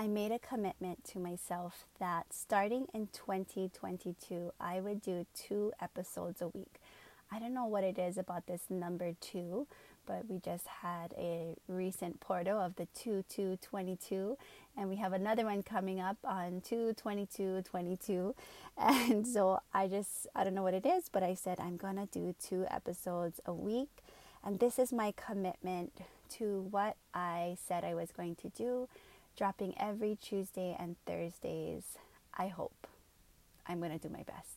I made a commitment to myself that starting in 2022, I would do two episodes a week. I don't know what it is about this number two, but we just had a recent portal of the 2 2 22 and we have another one coming up on 2 22 22 and so i just i don't know what it is but i said i'm gonna do two episodes a week. And this is my commitment to what i said i was going to do dropping every tuesday and thursdays i hope i'm gonna do my best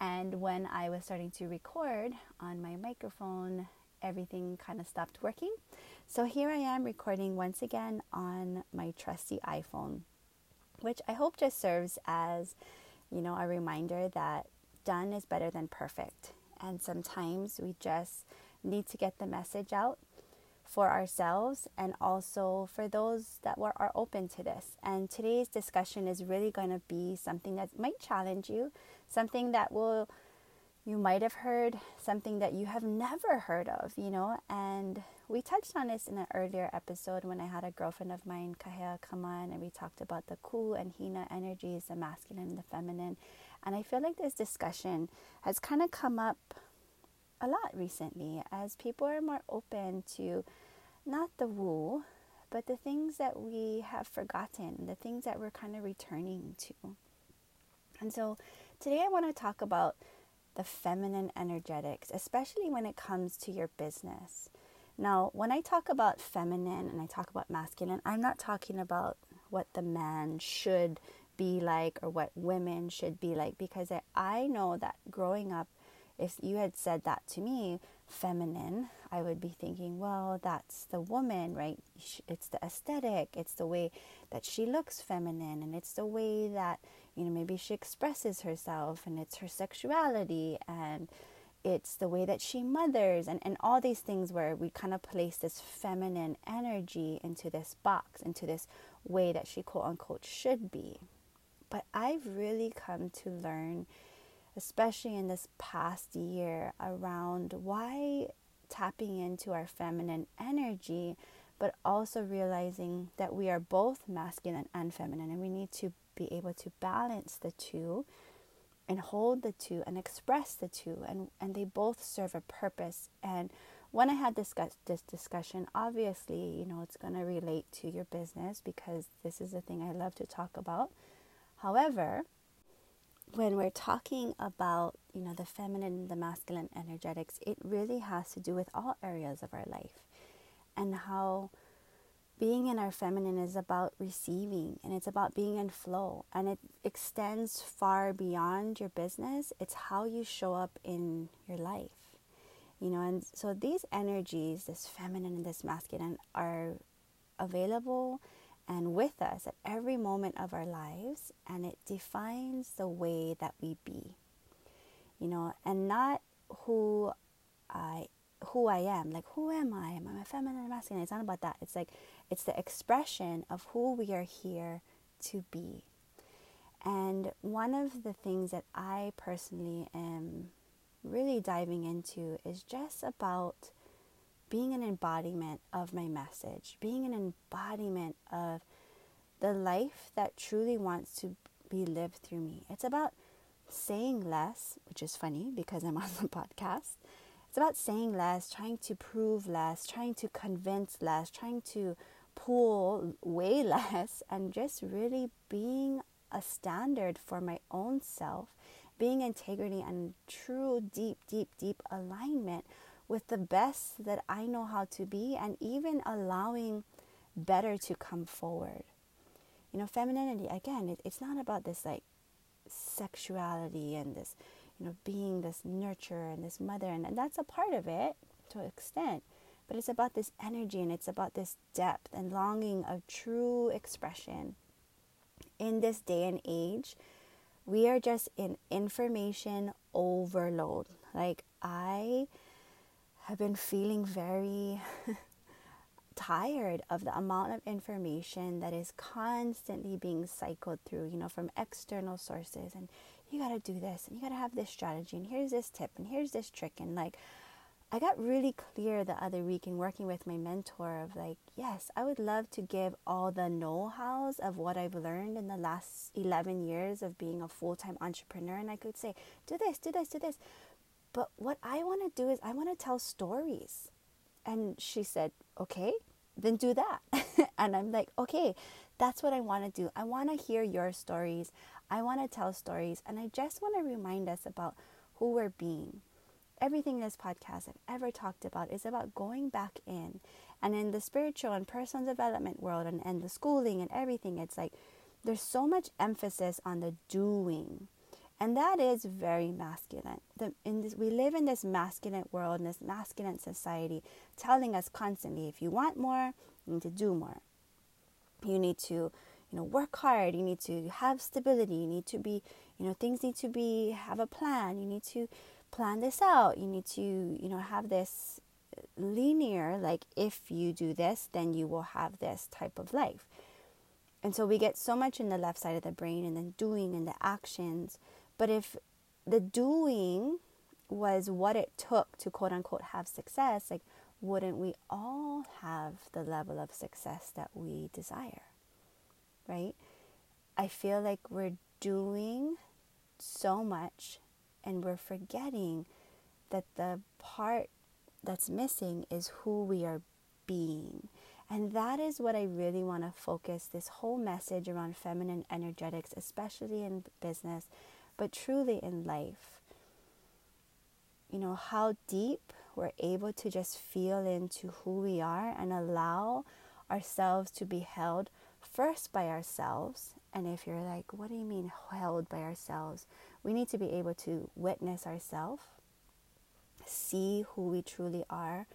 and when i was starting to record on my microphone everything kind of stopped working. So here I am recording once again on my trusty iPhone, which I hope just serves as, you know, a reminder that done is better than perfect. And sometimes we just need to get the message out for ourselves and also for those that were, are open to this. And today's discussion is really going to be something that might challenge you, something that will you might have heard something that you have never heard of, you know. And we touched on this in an earlier episode when I had a girlfriend of mine, Kahea, come on, and we talked about the Ku and Hina energies, the masculine and the feminine. And I feel like this discussion has kind of come up a lot recently as people are more open to not the woo, but the things that we have forgotten, the things that we're kind of returning to. And so today I want to talk about the feminine energetics, especially when it comes to your business. Now, when I talk about feminine and I talk about masculine, I'm not talking about what the man should be like or what women should be like because I know that growing up, if you had said that to me, feminine, I would be thinking, well, that's the woman, right? It's the aesthetic, it's the way that she looks feminine, and it's the way that you know, maybe she expresses herself and it's her sexuality and it's the way that she mothers and, and all these things where we kind of place this feminine energy into this box, into this way that she quote unquote should be. But I've really come to learn, especially in this past year, around why tapping into our feminine energy, but also realizing that we are both masculine and feminine and we need to be able to balance the two and hold the two and express the two and, and they both serve a purpose and when I had discuss, this discussion, obviously, you know, it's going to relate to your business because this is the thing I love to talk about. However, when we're talking about, you know, the feminine and the masculine energetics, it really has to do with all areas of our life and how being in our feminine is about receiving and it's about being in flow and it extends far beyond your business. It's how you show up in your life you know and so these energies this feminine and this masculine are available and with us at every moment of our lives and it defines the way that we be you know and not who i who I am. Like, who am I? Am I feminine or masculine? It's not about that. It's like, it's the expression of who we are here to be. And one of the things that I personally am really diving into is just about being an embodiment of my message, being an embodiment of the life that truly wants to be lived through me. It's about saying less, which is funny because I'm on the podcast, it's about saying less, trying to prove less, trying to convince less, trying to pull way less, and just really being a standard for my own self, being integrity and true, deep, deep, deep alignment with the best that I know how to be, and even allowing better to come forward. You know, femininity, again, it, it's not about this like sexuality and this you know, being this nurturer and this mother, and, and that's a part of it to an extent. But it's about this energy and it's about this depth and longing of true expression. In this day and age, we are just in information overload. Like, I have been feeling very tired of the amount of information that is constantly being cycled through, you know, from external sources. And you got to do this and you got to have this strategy and here's this tip and here's this trick and like I got really clear the other week in working with my mentor of like, yes, I would love to give all the know hows of what I've learned in the last 11 years of being a full time entrepreneur. And I could say, do this, do this, do this. But what I want to do is, I want to tell stories. And she said, okay, then do that. and I'm like, okay, that's what I want to do. I want to hear your stories. I want to tell stories. And I just want to remind us about who we're being everything in this podcast I've ever talked about is about going back in. And in the spiritual and personal development world and, and the schooling and everything, it's like there's so much emphasis on the doing. And that is very masculine. The, in this, we live in this masculine world, in this masculine society, telling us constantly if you want more, you need to do more. You need to, you know, work hard. You need to have stability. You need to be, you know, things need to be, have a plan. You need to plan this out. You need to, you know, have this linear, like if you do this, then you will have this type of life. And so we get so much in the left side of the brain and then doing and the actions. But if the doing was what it took to quote unquote have success, like wouldn't we all have the level of success that we desire? Right? I feel like we're doing so much and we're forgetting that the part that's missing is who we are being. And that is what I really want to focus this whole message around feminine energetics, especially in business, but truly in life. You know, how deep we're able to just feel into who we are and allow ourselves to be held first by ourselves. And if you're like, what do you mean held by ourselves? We need to be able to witness ourselves, see who we truly are,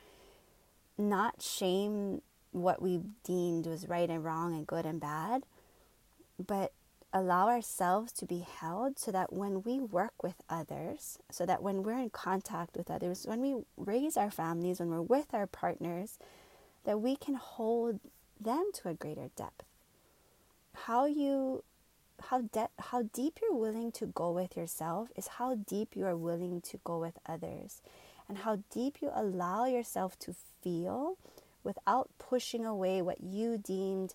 not shame what we deemed was right and wrong and good and bad, but allow ourselves to be held so that when we work with others, so that when we're in contact with others, when we raise our families, when we're with our partners, that we can hold them to a greater depth. How you how de- how deep you're willing to go with yourself is how deep you are willing to go with others and how deep you allow yourself to feel without pushing away what you deemed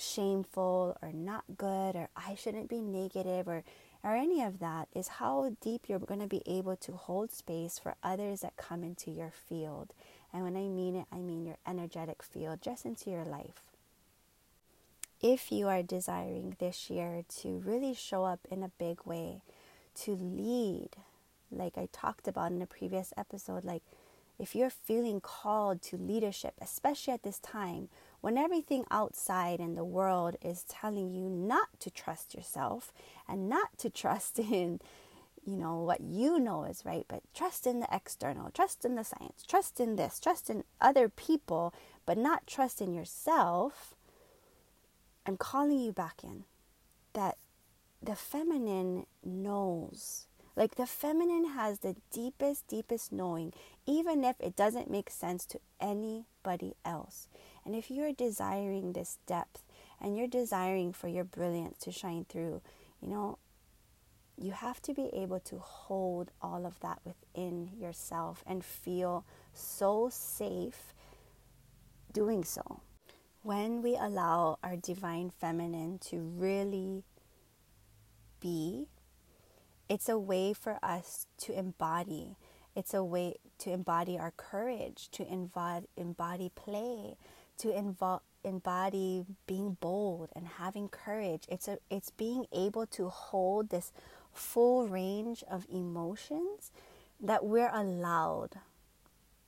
shameful or not good or I shouldn't be negative or or any of that is how deep you're going to be able to hold space for others that come into your field. And when I mean it, I mean your energetic field, just into your life if you are desiring this year to really show up in a big way, to lead, like I talked about in a previous episode, like if you're feeling called to leadership, especially at this time when everything outside in the world is telling you not to trust yourself and not to trust in you know what you know is right but trust in the external trust in the science trust in this trust in other people but not trust in yourself I'm calling you back in. That the feminine knows. Like the feminine has the deepest, deepest knowing, even if it doesn't make sense to anybody else. And if you're desiring this depth and you're desiring for your brilliance to shine through, you know, you have to be able to hold all of that within yourself and feel so safe doing so when we allow our divine feminine to really be, it's a way for us to embody. It's a way to embody our courage, to embody, embody play, to invo- embody being bold and having courage. It's a, it's being able to hold this full range of emotions that we're allowed,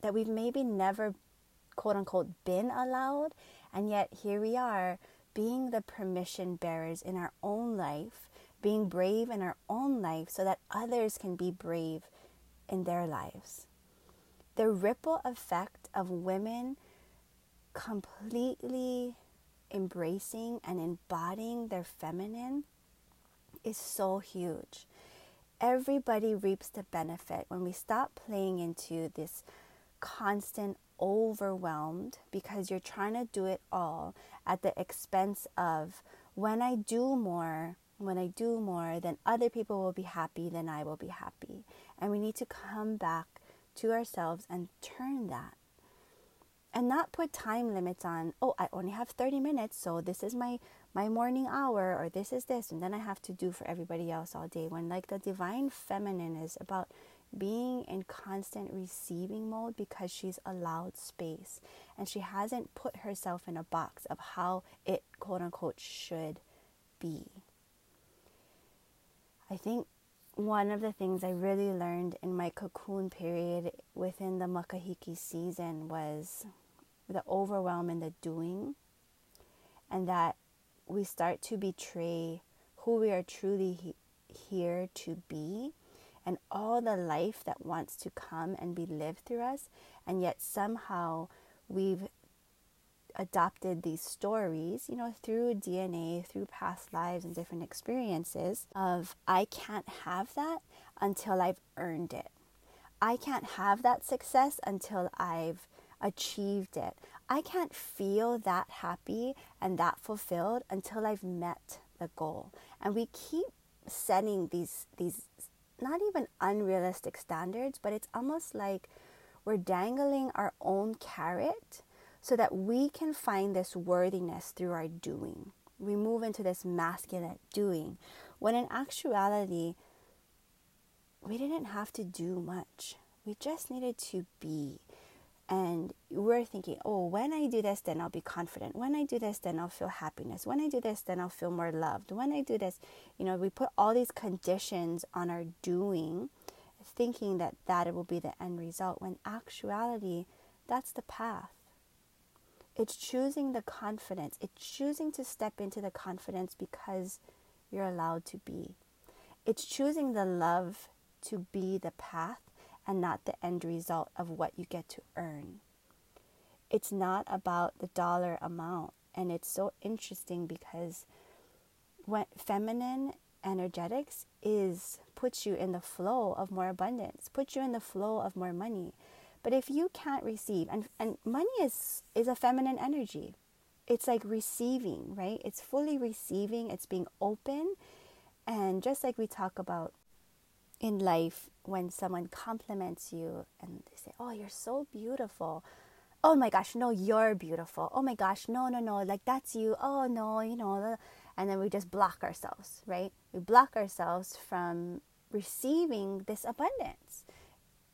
that we've maybe never quote unquote been allowed and yet, here we are being the permission bearers in our own life, being brave in our own life so that others can be brave in their lives. The ripple effect of women completely embracing and embodying their feminine is so huge. Everybody reaps the benefit when we stop playing into this constant overwhelmed because you're trying to do it all at the expense of when I do more, when I do more, then other people will be happy, then I will be happy. And we need to come back to ourselves and turn that and not put time limits on oh i only have 30 minutes so this is my my morning hour or this is this and then i have to do for everybody else all day when like the divine feminine is about being in constant receiving mode because she's allowed space and she hasn't put herself in a box of how it quote unquote should be. I think one of the things I really learned in my cocoon period within the Makahiki season was the overwhelm and the doing, and that we start to betray who we are truly he- here to be and all the life that wants to come and be lived through us, and yet somehow we've adopted these stories, you know, through DNA, through past lives and different experiences of I can't have that until I've earned it. I can't have that success until I've achieved it. I can't feel that happy and that fulfilled until I've met the goal. And we keep setting these these not even unrealistic standards, but it's almost like we're dangling our own carrot so that we can find this worthiness through our doing. We move into this masculine doing, when in actuality, we didn't have to do much. We just needed to be. And we're thinking, oh, when I do this, then I'll be confident. When I do this, then I'll feel happiness. When I do this, then I'll feel more loved. When I do this, you know, we put all these conditions on our doing, thinking that that will be the end result, when actuality, that's the path. It's choosing the confidence. It's choosing to step into the confidence because you're allowed to be. It's choosing the love to be the path and not the end result of what you get to earn. It's not about the dollar amount. And it's so interesting because when feminine energetics is puts you in the flow of more abundance, puts you in the flow of more money. But if you can't receive, and, and money is, is a feminine energy, it's like receiving, right? It's fully receiving, it's being open. And just like we talk about in life, when someone compliments you and they say, Oh, you're so beautiful. Oh my gosh, no, you're beautiful. Oh my gosh, no, no, no, like that's you. Oh no, you know, and then we just block ourselves, right? We block ourselves from receiving this abundance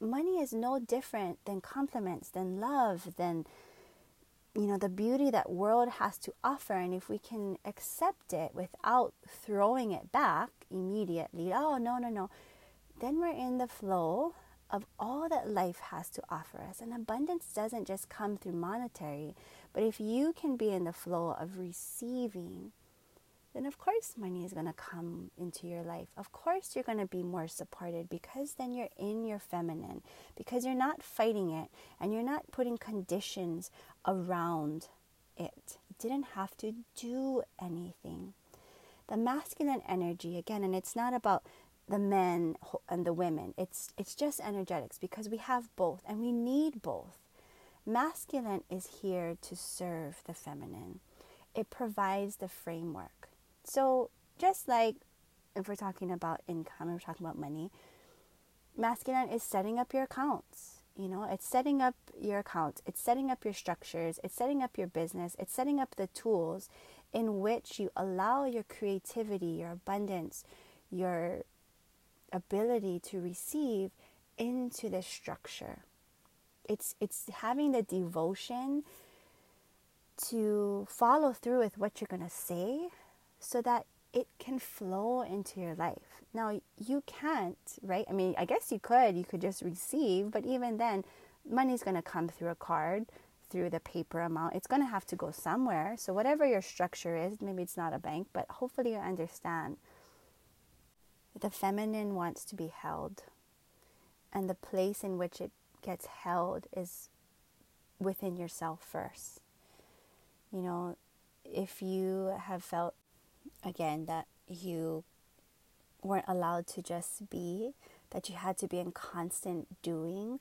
money is no different than compliments, than love, than you know the beauty that world has to offer and if we can accept it without throwing it back immediately oh no no no then we're in the flow of all that life has to offer us and abundance doesn't just come through monetary but if you can be in the flow of receiving then of course money is going to come into your life. Of course you're going to be more supported because then you're in your feminine, because you're not fighting it and you're not putting conditions around it. You didn't have to do anything. The masculine energy again and it's not about the men and the women. It's it's just energetics because we have both and we need both. Masculine is here to serve the feminine. It provides the framework. So, just like if we're talking about income, we're talking about money, masculine is setting up your accounts. You know, it's setting up your accounts, it's setting up your structures, it's setting up your business, it's setting up the tools in which you allow your creativity, your abundance, your ability to receive into the structure. It's it's having the devotion to follow through with what you're going to say so that it can flow into your life. Now, you can't, right? I mean, I guess you could, you could just receive, but even then, money's going to come through a card, through the paper amount. It's going to have to go somewhere. So, whatever your structure is, maybe it's not a bank, but hopefully you understand. The feminine wants to be held, and the place in which it gets held is within yourself first. You know, if you have felt again that you weren't allowed to just be, that you had to be in constant doing,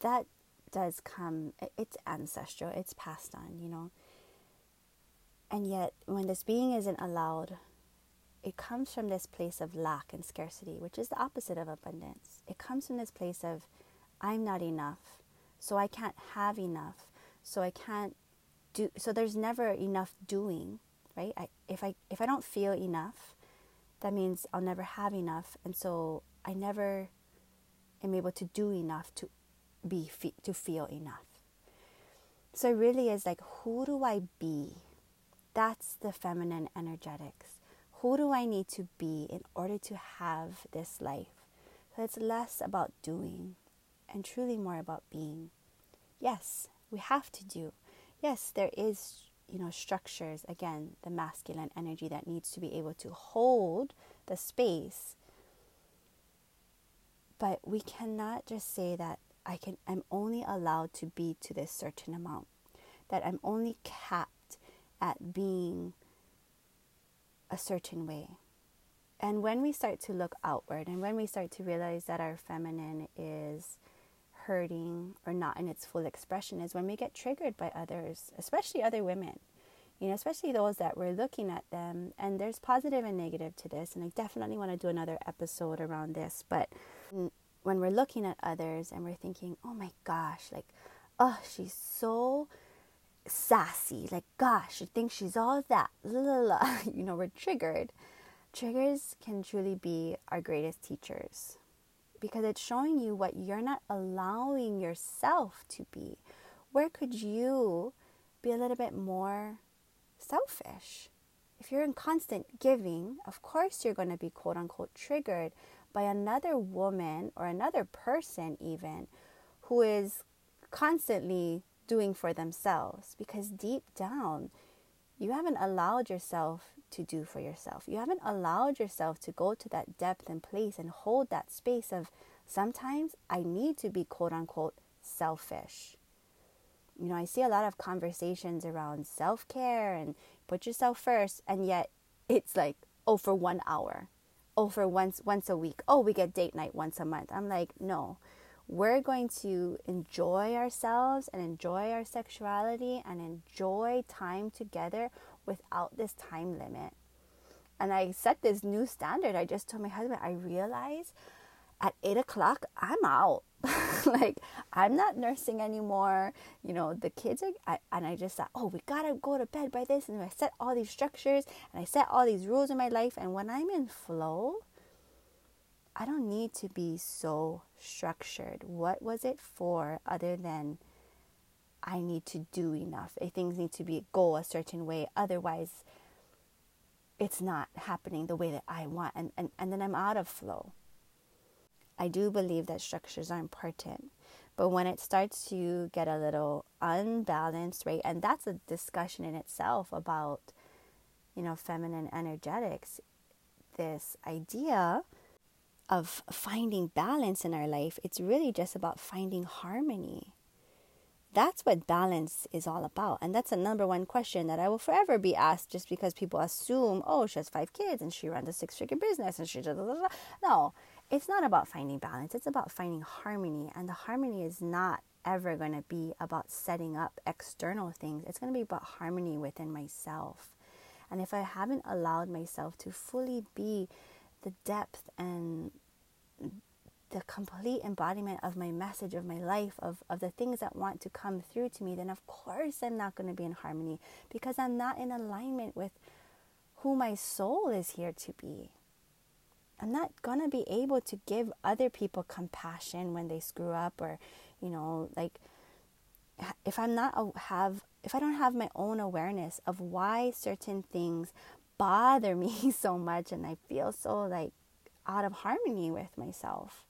that does come, it's ancestral, it's passed on, you know. And yet, when this being isn't allowed, it comes from this place of lack and scarcity, which is the opposite of abundance. It comes from this place of, I'm not enough. So I can't have enough. So I can't do so there's never enough doing, right? I, if I if I don't feel enough, that means I'll never have enough and so I never am able to do enough to be to feel enough. So it really is like who do I be? That's the feminine energetics. Who do I need to be in order to have this life? So it's less about doing and truly more about being. Yes, we have to do. Yes, there is, you know, structures, again, the masculine energy that needs to be able to hold the space. But we cannot just say that I can I'm only allowed to be to this certain amount. That I'm only capped at being a certain way. And when we start to look outward and when we start to realize that our feminine is hurting or not in its full expression is when we get triggered by others, especially other women. You know, especially those that we're looking at them, and there's positive and negative to this, and I definitely want to do another episode around this. But when we're looking at others and we're thinking, oh my gosh, like, oh, she's so sassy, like, gosh, you think she's all that, la, la, la. you know, we're triggered. Triggers can truly be our greatest teachers because it's showing you what you're not allowing yourself to be. Where could you be a little bit more selfish? If you're in constant giving, of course you're going to be quote unquote triggered by another woman or another person, even who is constantly doing for themselves because deep down, you haven't allowed yourself to do for yourself. You haven't allowed yourself to go to that depth and place and hold that space of sometimes I need to be quote unquote selfish. You know, I see a lot of conversations around self care and put yourself first, and yet it's like, oh, for one hour, oh, for once once a week, oh, we get date night once a month. I'm like, no, we're going to enjoy ourselves and enjoy our sexuality and enjoy time together without this time limit. And I set this new standard. I just told my husband, I realize at eight o'clock, I'm out. like, I'm not nursing anymore. You know, the kids are, I, and I just thought, oh, we gotta go to bed by this. And I set all these structures and I set all these rules in my life. And when I'm in flow, I don't need to be so structured. What was it for other than I need to do enough? Things need to be go a certain way. Otherwise, it's not happening the way that I want. And, and, and then I'm out of flow. I do believe that structures are important. But when it starts to get a little unbalanced, right? And that's a discussion in itself about, you know, feminine energetics. This idea of finding balance in our life, it's really just about finding harmony. That's what balance is all about. And that's a number one question that I will forever be asked just because people assume, oh, she has five kids and she runs a six figure business and she does. No, it's not about finding balance. It's about finding harmony. And the harmony is not ever going to be about setting up external things, it's going to be about harmony within myself. And if I haven't allowed myself to fully be the depth and the complete embodiment of my message, of my life, of, of the things that want to come through to me, then of course I'm not going to be in harmony because I'm not in alignment with who my soul is here to be. I'm not going to be able to give other people compassion when they screw up or, you know, like if I'm not have if I don't have my own awareness of why certain things bother me so much and I feel so like out of harmony with myself.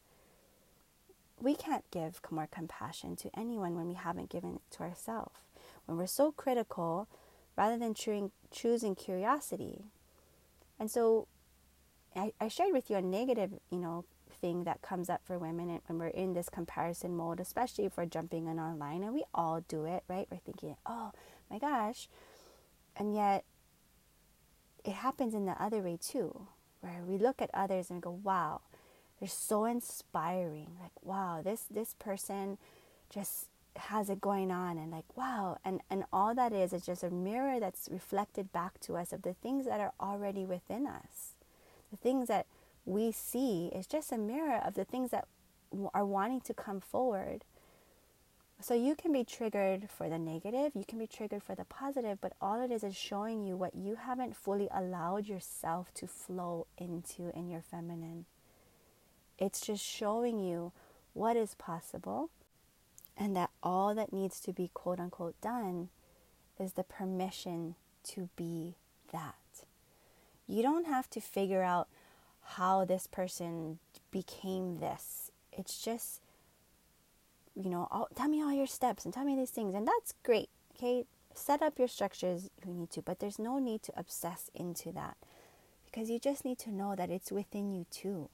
We can't give more compassion to anyone when we haven't given it to ourselves. When we're so critical rather than choosing, choosing curiosity. And so I, I shared with you a negative, you know, thing that comes up for women when we're in this comparison mode, especially if we're jumping in online and we all do it, right? We're thinking, oh my gosh. And yet it happens in the other way too, where we look at others and go, wow, they're so inspiring. Like, wow, this this person just has it going on and like wow and and all that is is just a mirror that's reflected back to us of the things that are already within us the things that we see is just a mirror of the things that are wanting to come forward. So you can be triggered for the negative, you can be triggered for the positive, but all it is is showing you what you haven't fully allowed yourself to flow into in your feminine. It's just showing you what is possible and that all that needs to be quote unquote done is the permission to be that. You don't have to figure out how this person became this. It's just, you know, all, tell me all your steps and tell me these things. And that's great. Okay. Set up your structures if you need to, but there's no need to obsess into that because you just need to know that it's within you too.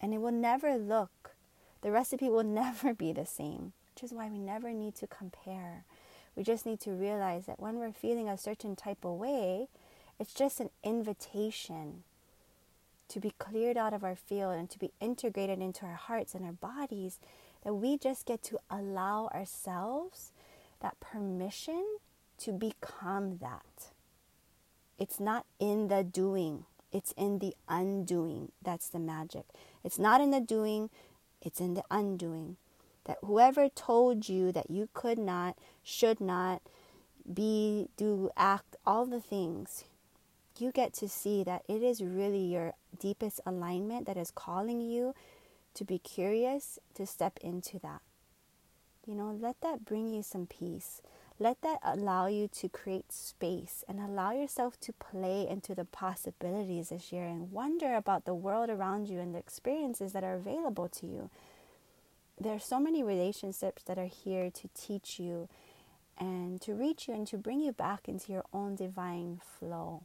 And it will never look, the recipe will never be the same, which is why we never need to compare. We just need to realize that when we're feeling a certain type of way, it's just an invitation to be cleared out of our field and to be integrated into our hearts and our bodies, that we just get to allow ourselves that permission to become that. It's not in the doing, it's in the undoing. That's the magic. It's not in the doing, it's in the undoing. That whoever told you that you could not, should not be, do, act, all the things, you get to see that it is really your deepest alignment that is calling you to be curious, to step into that. You know, let that bring you some peace. Let that allow you to create space and allow yourself to play into the possibilities this year and wonder about the world around you and the experiences that are available to you. There are so many relationships that are here to teach you and to reach you and to bring you back into your own divine flow.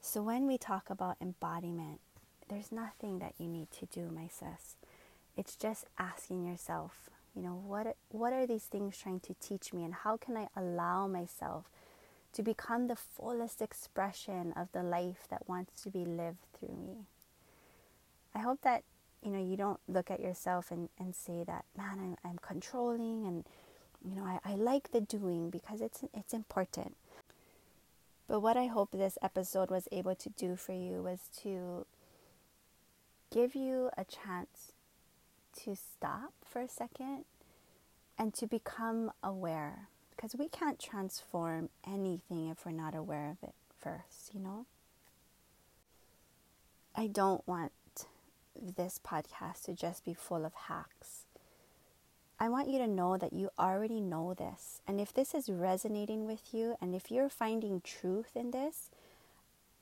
So, when we talk about embodiment, there's nothing that you need to do, my sis. It's just asking yourself, you know, what, what are these things trying to teach me, and how can I allow myself to become the fullest expression of the life that wants to be lived through me? I hope that you know you don't look at yourself and, and say that man I'm, I'm controlling and you know I, I like the doing because it's it's important but what I hope this episode was able to do for you was to give you a chance to stop for a second and to become aware because we can't transform anything if we're not aware of it first, you know? I don't want this podcast to just be full of hacks. I want you to know that you already know this. And if this is resonating with you and if you're finding truth in this,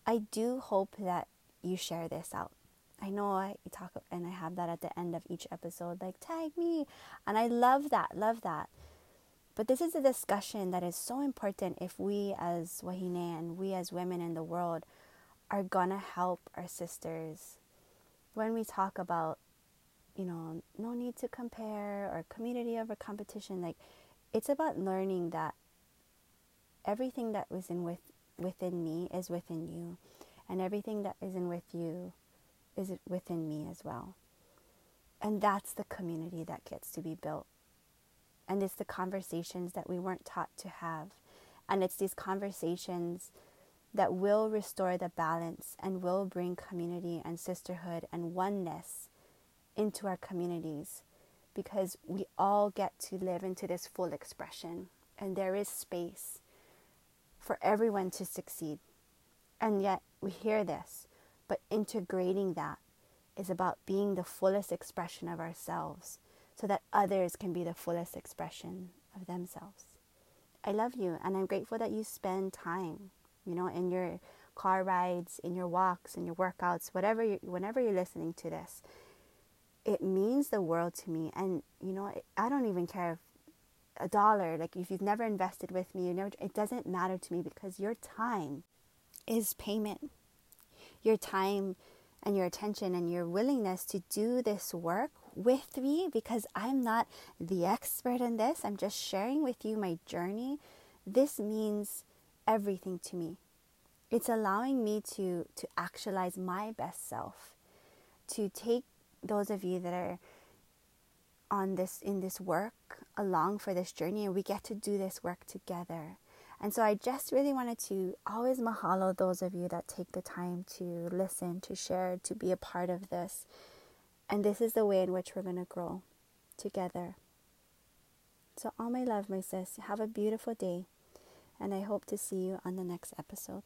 I do hope that you share this out. I know I talk and I have that at the end of each episode like tag me and I love that, love that. But this is a discussion that is so important if we as Wahine and we as women in the world are gonna help our sisters when we talk about you know, no need to compare or community over competition. Like, it's about learning that everything that was in with within me is within you, and everything that is in with you is within me as well. And that's the community that gets to be built. And it's the conversations that we weren't taught to have. And it's these conversations that will restore the balance and will bring community and sisterhood and oneness into our communities because we all get to live into this full expression and there is space for everyone to succeed. And yet we hear this, but integrating that is about being the fullest expression of ourselves so that others can be the fullest expression of themselves. I love you and I'm grateful that you spend time, you know, in your car rides, in your walks, in your workouts, whatever you, whenever you're listening to this it means the world to me. And, you know, I don't even care if a dollar, like if you've never invested with me, you never, it doesn't matter to me because your time is payment. Your time and your attention and your willingness to do this work with me because I'm not the expert in this. I'm just sharing with you my journey. This means everything to me. It's allowing me to to actualize my best self, to take those of you that are on this in this work along for this journey and we get to do this work together. And so I just really wanted to always mahalo those of you that take the time to listen, to share, to be a part of this. And this is the way in which we're going to grow together. So, all my love, my sis, have a beautiful day. And I hope to see you on the next episode.